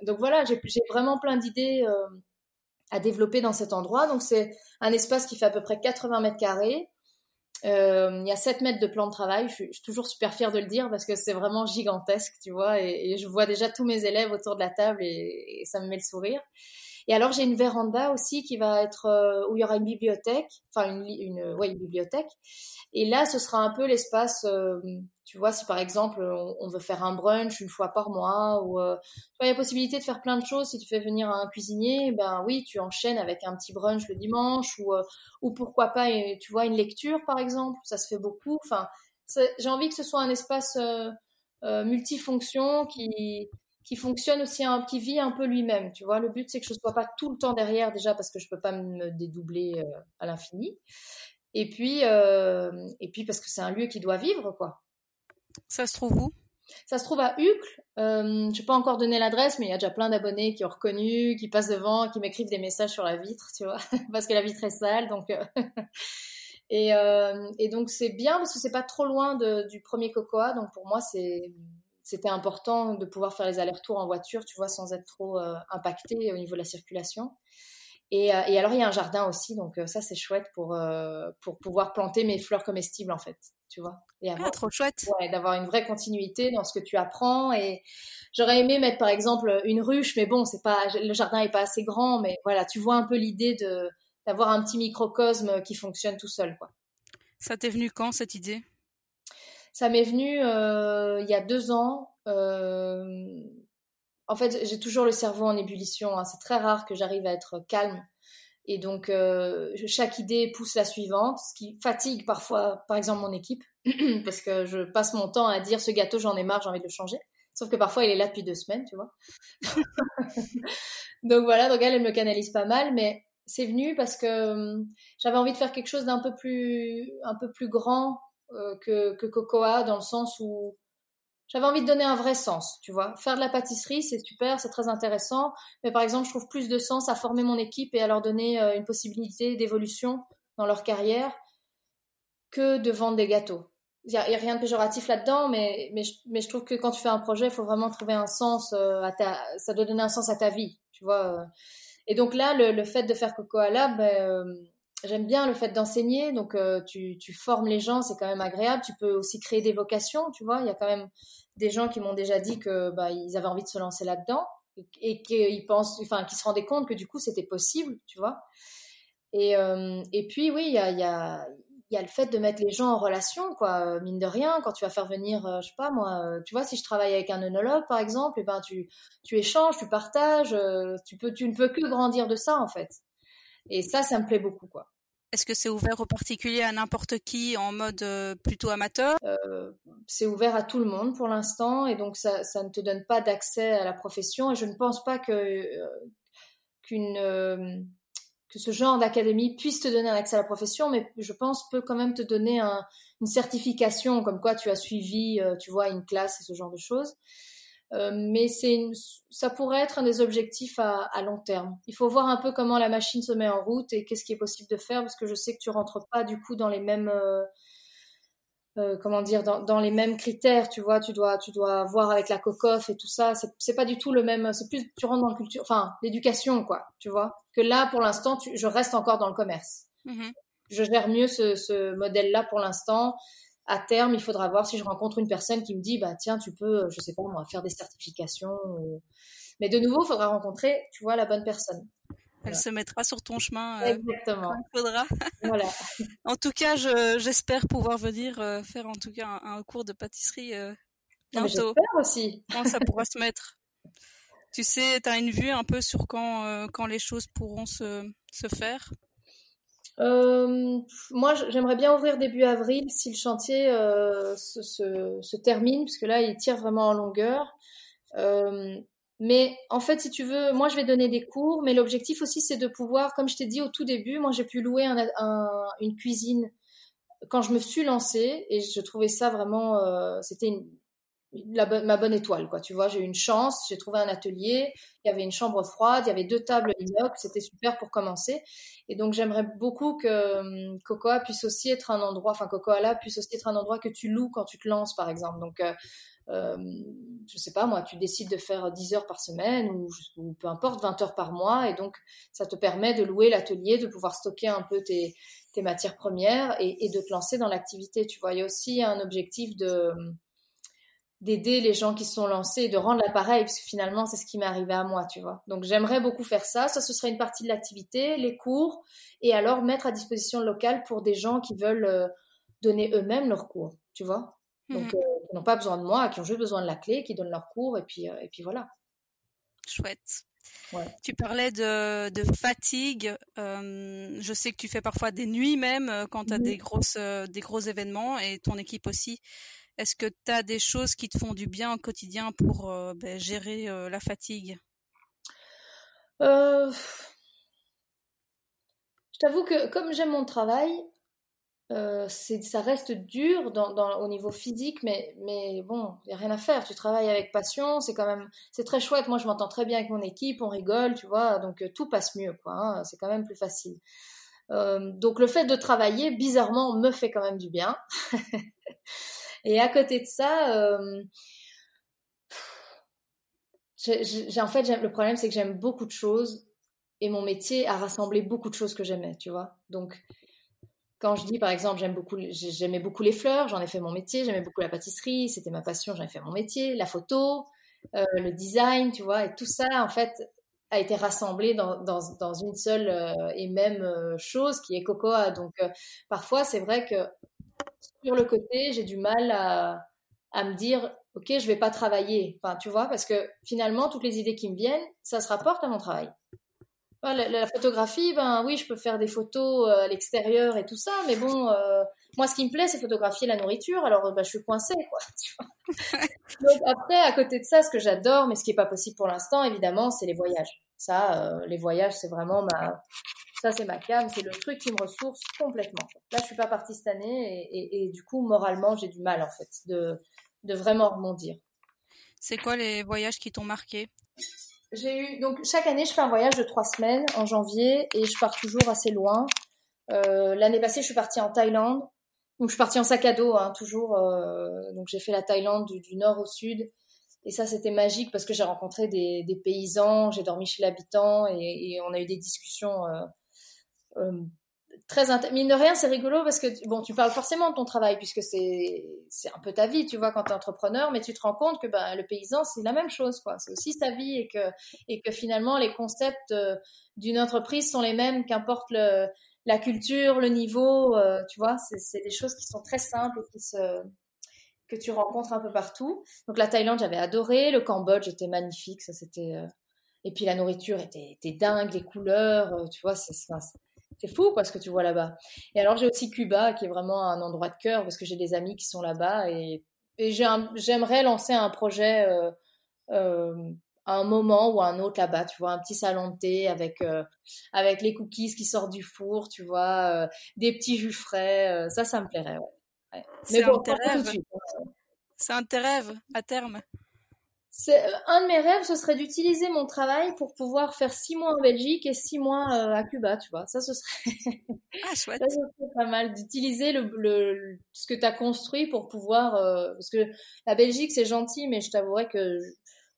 donc voilà, j'ai vraiment plein d'idées euh, à développer dans cet endroit. Donc c'est un espace qui fait à peu près 80 mètres carrés. Euh, il y a 7 mètres de plan de travail. Je suis, toujours super fière de le dire parce que c'est vraiment gigantesque, tu vois. Et, je vois déjà tous mes élèves autour de la table et, et ça me met le sourire. Et alors j'ai une véranda aussi qui va être euh, où il y aura une bibliothèque, enfin une, une, ouais, une bibliothèque. Et là, ce sera un peu l'espace. Euh, tu vois, si par exemple on, veut faire un brunch une fois par mois, ou euh, il y a possibilité de faire plein de choses. Si tu fais venir un cuisinier, ben oui, tu enchaînes avec un petit brunch le dimanche, ou ou pourquoi pas, tu vois, une lecture par exemple. Ça se fait beaucoup. Enfin, j'ai envie que ce soit un espace multifonction qui qui fonctionne aussi, un, qui vit un peu lui-même. Tu vois, le but c'est que je ne sois pas tout le temps derrière déjà parce que je peux pas me dédoubler euh, à l'infini. Et puis, euh, et puis parce que c'est un lieu qui doit vivre, quoi. Ça se trouve où? Ça se trouve à Uccle. Euh, je n'ai pas encore donné l'adresse, mais il y a déjà plein d'abonnés qui ont reconnu, qui passent devant, qui m'écrivent des messages sur la vitre, tu vois, parce que la vitre est sale, donc. et, et, donc c'est bien parce que c'est pas trop loin de, du premier Cocoa, donc pour moi c'est c'était important de pouvoir faire les allers-retours en voiture, tu vois, sans être trop euh, impacté au niveau de la circulation. Et, euh, et, alors, il y a un jardin aussi, donc euh, ça, c'est chouette pour, pour pouvoir planter mes fleurs comestibles, en fait, tu vois. Et ah, trop chouette. Ouais, d'avoir une vraie continuité dans ce que tu apprends. Et j'aurais aimé mettre, par exemple, une ruche, mais bon, c'est pas, le jardin est pas assez grand, mais voilà, tu vois un peu l'idée de, d'avoir un petit microcosme qui fonctionne tout seul, quoi. Ça t'est venu quand, cette idée? Ça m'est venu euh, il y a deux ans. Euh, en fait, j'ai toujours le cerveau en ébullition. Hein. C'est très rare que j'arrive à être calme. Et donc, euh, chaque idée pousse la suivante, ce qui fatigue parfois, par exemple, mon équipe, parce que je passe mon temps à dire ce gâteau, j'en ai marre, j'ai envie de le changer. Sauf que parfois, il est là depuis deux semaines, tu vois. donc voilà, donc elle, me canalise pas mal, mais c'est venu parce que j'avais envie de faire quelque chose d'un peu plus grand euh, que, que Cocoa dans le sens où j'avais envie de donner un vrai sens, tu vois. Faire de la pâtisserie, c'est super, c'est très intéressant, mais par exemple, je trouve plus de sens à former mon équipe et à leur donner euh, une possibilité d'évolution dans leur carrière que de vendre des gâteaux. Il n'y a, rien de péjoratif là-dedans, mais, mais, mais, je trouve que quand tu fais un projet, il faut vraiment trouver un sens euh, à ta, ça doit donner un sens à ta vie, tu vois. Et donc là, le, le fait de faire Cocoa Lab, ben, j'aime bien le fait d'enseigner, donc euh, tu, formes les gens, c'est quand même agréable. Tu peux aussi créer des vocations, tu vois. Il y a quand même des gens qui m'ont déjà dit que bah, ils avaient envie de se lancer là-dedans et, qu'ils pensent, enfin, qu'ils se rendaient compte que du coup c'était possible, tu vois. Et, euh, puis oui, il y a, le fait de mettre les gens en relation, quoi. Mine de rien, quand tu vas faire venir, euh, je sais pas moi, tu vois, si je travaille avec un œnologue par exemple, et eh ben tu, échanges, tu partages, tu tu ne peux que grandir de ça en fait. Et ça, ça me plaît beaucoup, quoi. Est-ce que c'est ouvert aux particuliers, à n'importe qui, en mode euh, plutôt amateur? Euh, C'est ouvert à tout le monde pour l'instant, et donc ça, ça, ne te donne pas d'accès à la profession. Et je ne pense pas que euh, qu'une que ce genre d'académie puisse te donner un accès à la profession, mais je pense peut quand même te donner un, une certification comme quoi tu as suivi, tu vois, une classe et ce genre de choses. Euh, mais c'est ça pourrait être un des objectifs à, à, long terme. Il faut voir un peu comment la machine se met en route et qu'est-ce qui est possible de faire parce que je sais que tu rentres pas du coup dans les mêmes euh, euh, comment dire dans, dans, les mêmes critères. Tu vois, tu dois tu dois voir avec la cocof et tout ça. C'est pas du tout le même. C'est plus tu rentres dans la culture, enfin l'éducation quoi. Tu vois que là pour l'instant je reste encore dans le commerce. Mm-hmm. Je gère mieux ce, ce modèle là pour l'instant à terme, il faudra voir si je rencontre une personne qui me dit, bah tiens, tu peux, euh, je sais pas moi, faire des certifications. Mais de nouveau, il faudra rencontrer, tu vois, la bonne personne. Elle se mettra sur ton chemin. Euh, Exactement. il faudra. Voilà. en tout cas, j'espère pouvoir venir euh, faire en tout cas un, cours de pâtisserie bientôt. J'espère aussi. Quand ça pourra se mettre. Tu sais, tu as une vue un peu sur quand, quand les choses pourront se, se faire moi, j'aimerais bien ouvrir début avril si le chantier se, se, termine, puisque là, il tire vraiment en longueur. mais en fait, si tu veux, moi, je vais donner des cours, mais l'objectif aussi, c'est de pouvoir, comme je t'ai dit au tout début, moi, j'ai pu louer un, un, une cuisine quand je me suis lancée, et je trouvais ça vraiment, c'était une, ma bonne étoile, quoi. Tu vois, j'ai eu une chance, j'ai trouvé un atelier, il y avait une chambre froide, il y avait deux tables inox, c'était super pour commencer. Et donc, j'aimerais beaucoup que hum, Cocoa puisse aussi être un endroit, enfin, Cocoa puisse aussi être un endroit que tu loues quand tu te lances, par exemple. Donc, euh, euh, je sais pas, moi, tu décides de faire 10 heures par semaine ou, peu importe, 20 heures par mois. Et donc, ça te permet de louer l'atelier, de pouvoir stocker un peu tes, tes matières premières et, et de te lancer dans l'activité. Tu vois, il y a aussi un objectif de hum, d'aider les gens qui sont lancés de rendre l'appareil, parce que finalement, c'est ce qui m'est arrivé à moi, tu vois. Donc, j'aimerais beaucoup faire ça. Ça, ce serait une partie de l'activité, les cours, et alors mettre à disposition le local pour des gens qui veulent euh, donner eux-mêmes leurs cours, tu vois. Donc, mhm. euh, qui n'ont pas besoin de moi, qui ont juste besoin de la clé, qui donnent leurs cours, et puis, euh, et puis voilà. Chouette. Tu parlais de, de fatigue. je sais que tu fais parfois des nuits même quand tu as des, grosses, des gros événements et ton équipe aussi. Est-ce que tu as des choses qui te font du bien au quotidien pour euh, ben, gérer euh, la fatigue? Euh, Je t'avoue que comme j'aime mon travail, ça reste dur au niveau physique, mais, bon, il n'y a rien à faire. Tu travailles avec passion, c'est quand même, c'est très chouette. Moi, je m'entends très bien avec mon équipe, on rigole, tu vois, donc tout passe mieux, quoi. Hein. c'est quand même plus facile. donc le fait de travailler, bizarrement, me fait quand même du bien. Et à côté de ça, euh, j'ai en fait, le problème, c'est que j'aime beaucoup de choses et mon métier a rassemblé beaucoup de choses que j'aimais, tu vois. Donc, quand je dis, par exemple, j'aime beaucoup, j'aimais beaucoup les fleurs, j'en ai fait mon métier, j'aimais beaucoup la pâtisserie, c'était ma passion, j'en ai fait mon métier, la photo, euh, le design, tu vois, et tout ça, en fait, a été rassemblé dans, une seule euh, et même chose qui est Cocoa. Donc, parfois, c'est vrai que sur le côté, j'ai du mal à, à, me dire, ok, je vais pas travailler. Enfin, tu vois, parce que finalement, toutes les idées qui me viennent, ça se rapporte à mon travail. La, photographie, ben oui, je peux faire des photos euh, à l'extérieur et tout ça, mais bon, euh, moi, ce qui me plaît, c'est photographier la nourriture. Alors, ben, je suis coincée, quoi. Tu vois Donc après, à côté de ça, ce que j'adore, mais ce qui est pas possible pour l'instant, évidemment, c'est les voyages. Ça, euh, les voyages, c'est vraiment ma, ça, c'est ma cam, c'est le truc qui me ressource complètement. Là, je suis pas partie cette année et, du coup, moralement, j'ai du mal, en fait, de, de vraiment rebondir. C'est quoi les voyages qui t'ont marqué? J'ai eu, donc, chaque année, je fais un voyage de trois semaines en janvier et je pars toujours assez loin. Euh, l'année passée, je suis partie en Thaïlande. Donc, je suis partie en sac à dos, hein, toujours. Euh, donc, j'ai fait la Thaïlande du, nord au sud. Et ça, c'était magique parce que j'ai rencontré des, paysans, j'ai dormi chez l'habitant et, on a eu des discussions euh, très mine de rien c'est rigolo parce que bon tu parles forcément de ton travail puisque c'est c'est un peu ta vie tu vois quand tu es entrepreneur mais tu te rends compte que ben, le paysan c'est la même chose quoi. C'est aussi sa vie et que et que finalement les concepts euh, d'une entreprise sont les mêmes qu'importe la culture le niveau euh, tu vois. C'est des choses qui sont très simples et qui se que tu rencontres un peu partout. Donc la Thaïlande j'avais adoré. Le Cambodge était magnifique. Ça c'était et puis la nourriture était, était dingue. Les couleurs tu vois c'est c'est fou parce que tu vois là-bas. Et alors j'ai aussi Cuba qui est vraiment un endroit de cœur parce que j'ai des amis qui sont là-bas et, j'aimerais lancer un projet euh, euh, à un moment ou à un autre là-bas, tu vois, un petit salon de thé avec euh, avec les cookies qui sortent du four, tu vois, des petits jus frais, ça, ça me plairait. Ouais. Mais bon, C'est un rêve à terme. Euh, un de mes rêves, ce serait d'utiliser mon travail pour pouvoir faire six mois en Belgique et six mois euh, à Cuba, tu vois. Ça, ce serait, ah, chouette. ça, serait pas mal d'utiliser le, ce que tu as construit pour pouvoir, euh, parce que la Belgique, c'est gentil, mais je t'avouerais que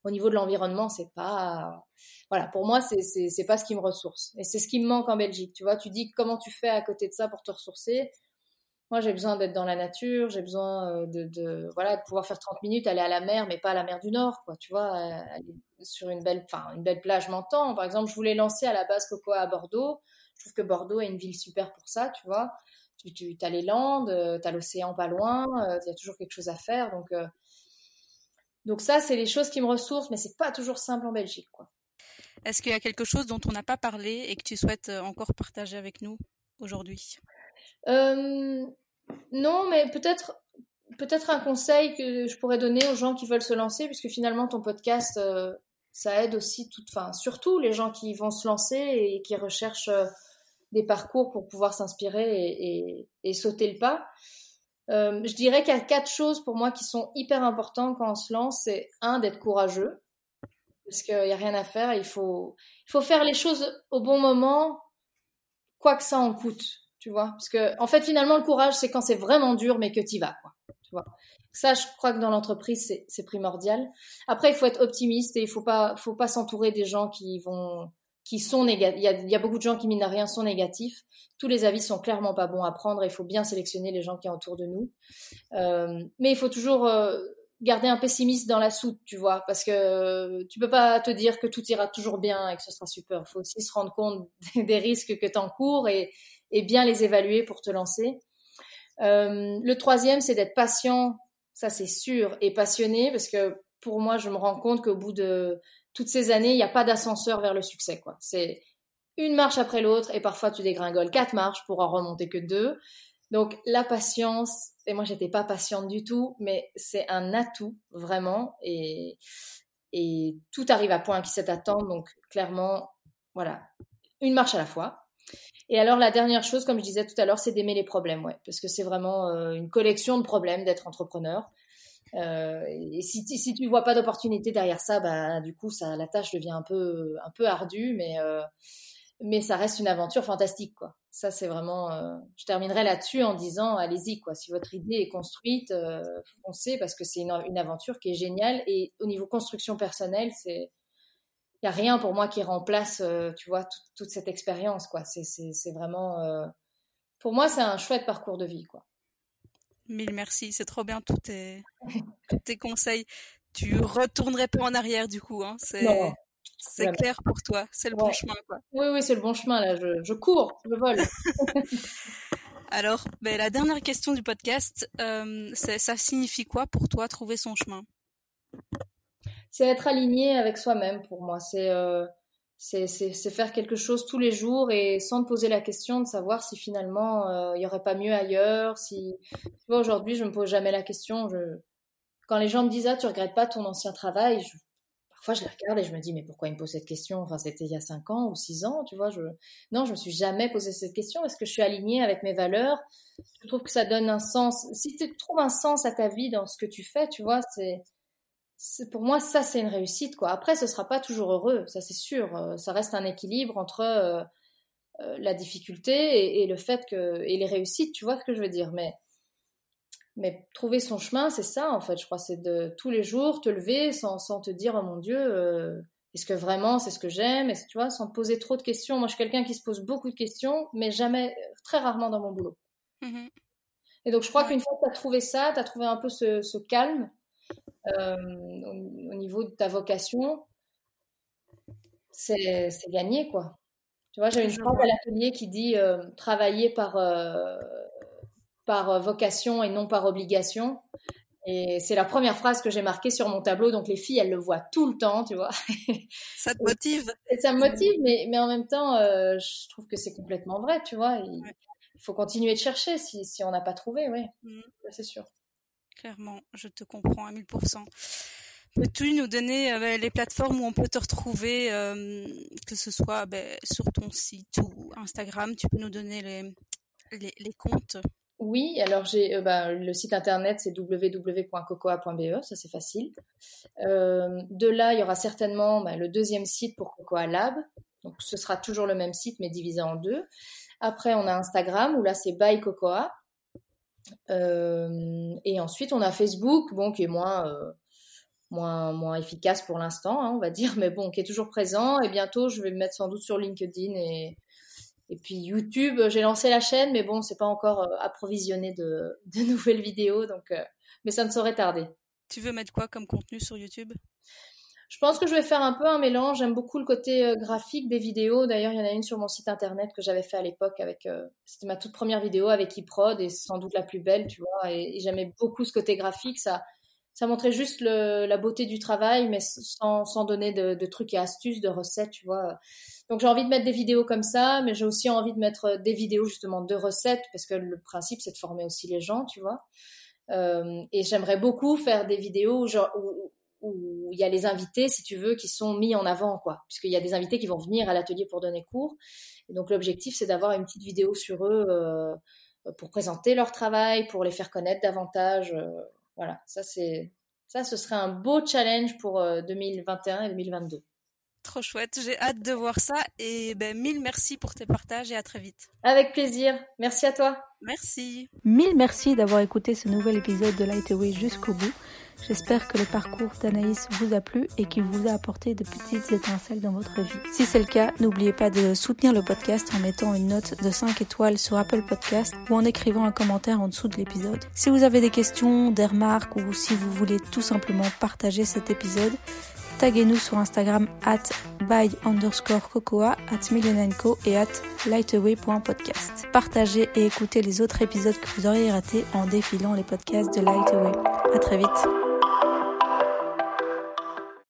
au niveau de l'environnement, c'est pas, voilà, pour moi, c'est, c'est, c'est pas ce qui me ressource. Et c'est ce qui me manque en Belgique, tu vois. Tu dis comment tu fais à côté de ça pour te ressourcer moi, j'ai besoin d'être dans la nature, j'ai besoin euh, de, de, voilà, de pouvoir faire 30 minutes, aller à la mer, mais pas à la mer du Nord, quoi, tu vois, aller sur une belle, enfin, une belle plage m'entend. Par exemple, je voulais lancer à la base Cocoa à Bordeaux. Je trouve que Bordeaux est une ville super pour ça, tu vois. Tu, tu as les Landes, euh, tu as l'océan pas loin, euh, il y a toujours quelque chose à faire. Donc, donc ça, c'est les choses qui me ressourcent, mais c'est pas toujours simple en Belgique, quoi. Est-ce qu'il y a quelque chose dont on n'a pas parlé et que tu souhaites encore partager avec nous aujourd'hui? Non, mais peut-être peut-être un conseil que je pourrais donner aux gens qui veulent se lancer, puisque finalement ton podcast, ça aide aussi, tout, enfin, surtout les gens qui vont se lancer et qui recherchent des parcours pour pouvoir s'inspirer et, sauter le pas. Euh, je dirais qu'il y a quatre choses pour moi qui sont hyper importantes quand on se lance. C'est un, d'être courageux, parce qu'il n'y a rien à faire. Il faut, il faut faire les choses au bon moment, quoi que ça en coûte, tu vois. Parce que, en fait, finalement, le courage, c'est quand c'est vraiment dur, mais que tu y vas, quoi. Tu vois. Ça, je crois que dans l'entreprise, c'est primordial. Après, il faut être optimiste et il faut pas, faut pas s'entourer des gens qui vont, qui sont négatifs. Il, y a, beaucoup de gens qui, mine de rien, sont négatifs. Tous les avis sont clairement pas bons à prendre. Il faut bien sélectionner les gens qui sont autour de nous. Euh, mais il faut toujours euh, garder un pessimiste dans la soupe, tu vois, parce que tu peux pas te dire que tout ira toujours bien et que ce sera super. Il faut aussi se rendre compte des risques que tu encours et, et bien les évaluer pour te lancer. Euh, le troisième, c'est d'être patient, ça c'est sûr, et passionné, parce que pour moi, je me rends compte qu'au bout de toutes ces années, il n'y a pas d'ascenseur vers le succès. quoi. C'est une marche après l'autre et parfois tu dégringoles quatre marches pour en remonter que deux. Donc la patience, et moi j'étais pas patiente du tout, mais c'est un atout vraiment et, tout arrive à point qui s'est attendre. Donc clairement, voilà, une marche à la fois. Et alors la dernière chose, comme je disais tout à l'heure, c'est d'aimer les problèmes, ouais, parce que c'est vraiment euh, une collection de problèmes d'être entrepreneur. Euh, et si, tu vois pas d'opportunité derrière ça, bah, du coup, ça, la tâche devient un peu, un peu ardue, mais, euh, mais ça reste une aventure fantastique, quoi. Ça, c'est vraiment. Je terminerai là-dessus en disant, allez-y, quoi. Si votre idée est construite, foncez parce que c'est une, aventure qui est géniale. Et au niveau construction personnelle, c'est, il y a rien pour moi qui remplace, tu vois, toute cette expérience, quoi. C'est vraiment, pour moi, c'est un chouette parcours de vie, quoi. Mille merci, c'est trop bien tous tes, tes conseils. Tu retournerais pas en arrière du coup, hein. c'est c'est clair pour toi, c'est le bon chemin quoi. Oui, oui, c'est le bon chemin là, je, je cours, je vole. Alors, ben, la dernière question du podcast, euh, ça signifie quoi pour toi trouver son chemin? C'est être aligné avec soi-même pour moi. C'est euh, faire quelque chose tous les jours et sans te poser la question de savoir si finalement euh, il n'y aurait pas mieux ailleurs. Si aujourd'hui, je me pose jamais la question. Je... Quand les gens me disent ah tu regrettes pas ton ancien travail, parfois je les regarde et je me dis mais pourquoi ils me posent cette question? Enfin c'était il y a cinq ans ou six ans, tu vois. Je... Non, je me suis jamais posé cette question. Est-ce que je suis alignée avec mes valeurs? Je trouve que ça donne un sens. Si tu trouves un sens à ta vie dans ce que tu fais, tu vois, c'est pour moi, ça, c'est une réussite. Quoi. Après, ce sera pas toujours heureux, ça c'est sûr. Euh, ça reste un équilibre entre euh, euh, la difficulté et, le fait que. et les réussites, tu vois ce que je veux dire. Mais, mais trouver son chemin, c'est ça, en fait, je crois. C'est de tous les jours te lever sans, sans te dire, oh mon Dieu, est-ce que vraiment c'est ce que j'aime? Est-ce tu vois, sans te poser trop de questions. Moi, je suis quelqu'un qui se pose beaucoup de questions, mais jamais, très rarement dans mon boulot. Mmh et donc, je crois qu'une fois que tu as trouvé ça, tu as trouvé un peu ce, ce calme euh, au, niveau de ta vocation, c'est gagné, quoi. Tu vois, j'avais une phrase à l'atelier qui dit euh, travailler par, euh, par vocation et non par obligation. Et c'est la première phrase que j'ai marquée sur mon tableau. Donc les filles, elles le voient tout le temps, tu vois. Ça te motive. Et ça me motive, mais, mais en même temps, je trouve que c'est complètement vrai, tu vois. Il, faut continuer de chercher si, si on n'a pas trouvé, oui. Mmh. C'est sûr. Clairement, je te comprends à 1000%. Peux-tu nous donner euh, les plateformes où on peut te retrouver, euh, que ce soit ben, sur ton site ou Instagram? Tu peux nous donner les, les, comptes? Oui, alors j'ai euh, ben, le site internet, c'est www.cocoa.be, ça c'est facile. de là, il y aura certainement ben, le deuxième site pour Cocoa Lab. Donc ce sera toujours le même site, mais divisé en deux. Après, on a Instagram, où là c'est By Cocoa. Euh, et ensuite, on a Facebook, bon, qui est moins, euh, moins, moins efficace pour l'instant, hein, on va dire, mais bon, qui est toujours présent. Et bientôt, je vais me mettre sans doute sur LinkedIn et, et puis YouTube. J'ai lancé la chaîne, mais bon, c'est pas encore euh, approvisionné de, de, nouvelles vidéos, donc, mais ça ne saurait tarder. Tu veux mettre quoi comme contenu sur YouTube? Je pense que je vais faire un peu un mélange. J'aime beaucoup le côté euh, graphique des vidéos. D'ailleurs, il y en a une sur mon site internet que j'avais fait à l'époque avec. Euh, c'était ma toute première vidéo avec eProd et c'est sans doute la plus belle, tu vois. Et, j'aimais beaucoup ce côté graphique. Ça, ça montrait juste le, la beauté du travail, mais sans, sans donner de, de, trucs et astuces, de recettes, tu vois. Donc j'ai envie de mettre des vidéos comme ça, mais j'ai aussi envie de mettre des vidéos justement de recettes, parce que le principe c'est de former aussi les gens, tu vois. Euh, et j'aimerais beaucoup faire des vidéos genre, où, où il y a les invités, si tu veux, qui sont mis en avant, quoi. Puisqu'il y a des invités qui vont venir à l'atelier pour donner cours. Et donc l'objectif, c'est d'avoir une petite vidéo sur eux euh, pour présenter leur travail, pour les faire connaître davantage. Euh, voilà, ça c'est ça, ce serait un beau challenge pour 2021 euh, et 2022. Trop chouette, j'ai hâte de voir ça et ben mille merci pour tes partages et à très vite. Avec plaisir, merci à toi. Merci. Mille merci d'avoir écouté ce nouvel épisode de Lightway jusqu'au bout. J'espère que le parcours d'Anaïs vous a plu et qu'il vous a apporté de petites étincelles dans votre vie. Si c'est le cas, n'oubliez pas de soutenir le podcast en mettant une note de 5 étoiles sur Apple Podcast ou en écrivant un commentaire en dessous de l'épisode. Si vous avez des questions, des remarques ou si vous voulez tout simplement partager cet épisode, taguez-nous sur Instagram at by underscore cocoa, at millionenco et at lightaway.podcast. Partagez et écoutez les autres épisodes que vous auriez ratés en défilant les podcasts de Lightaway. À très vite.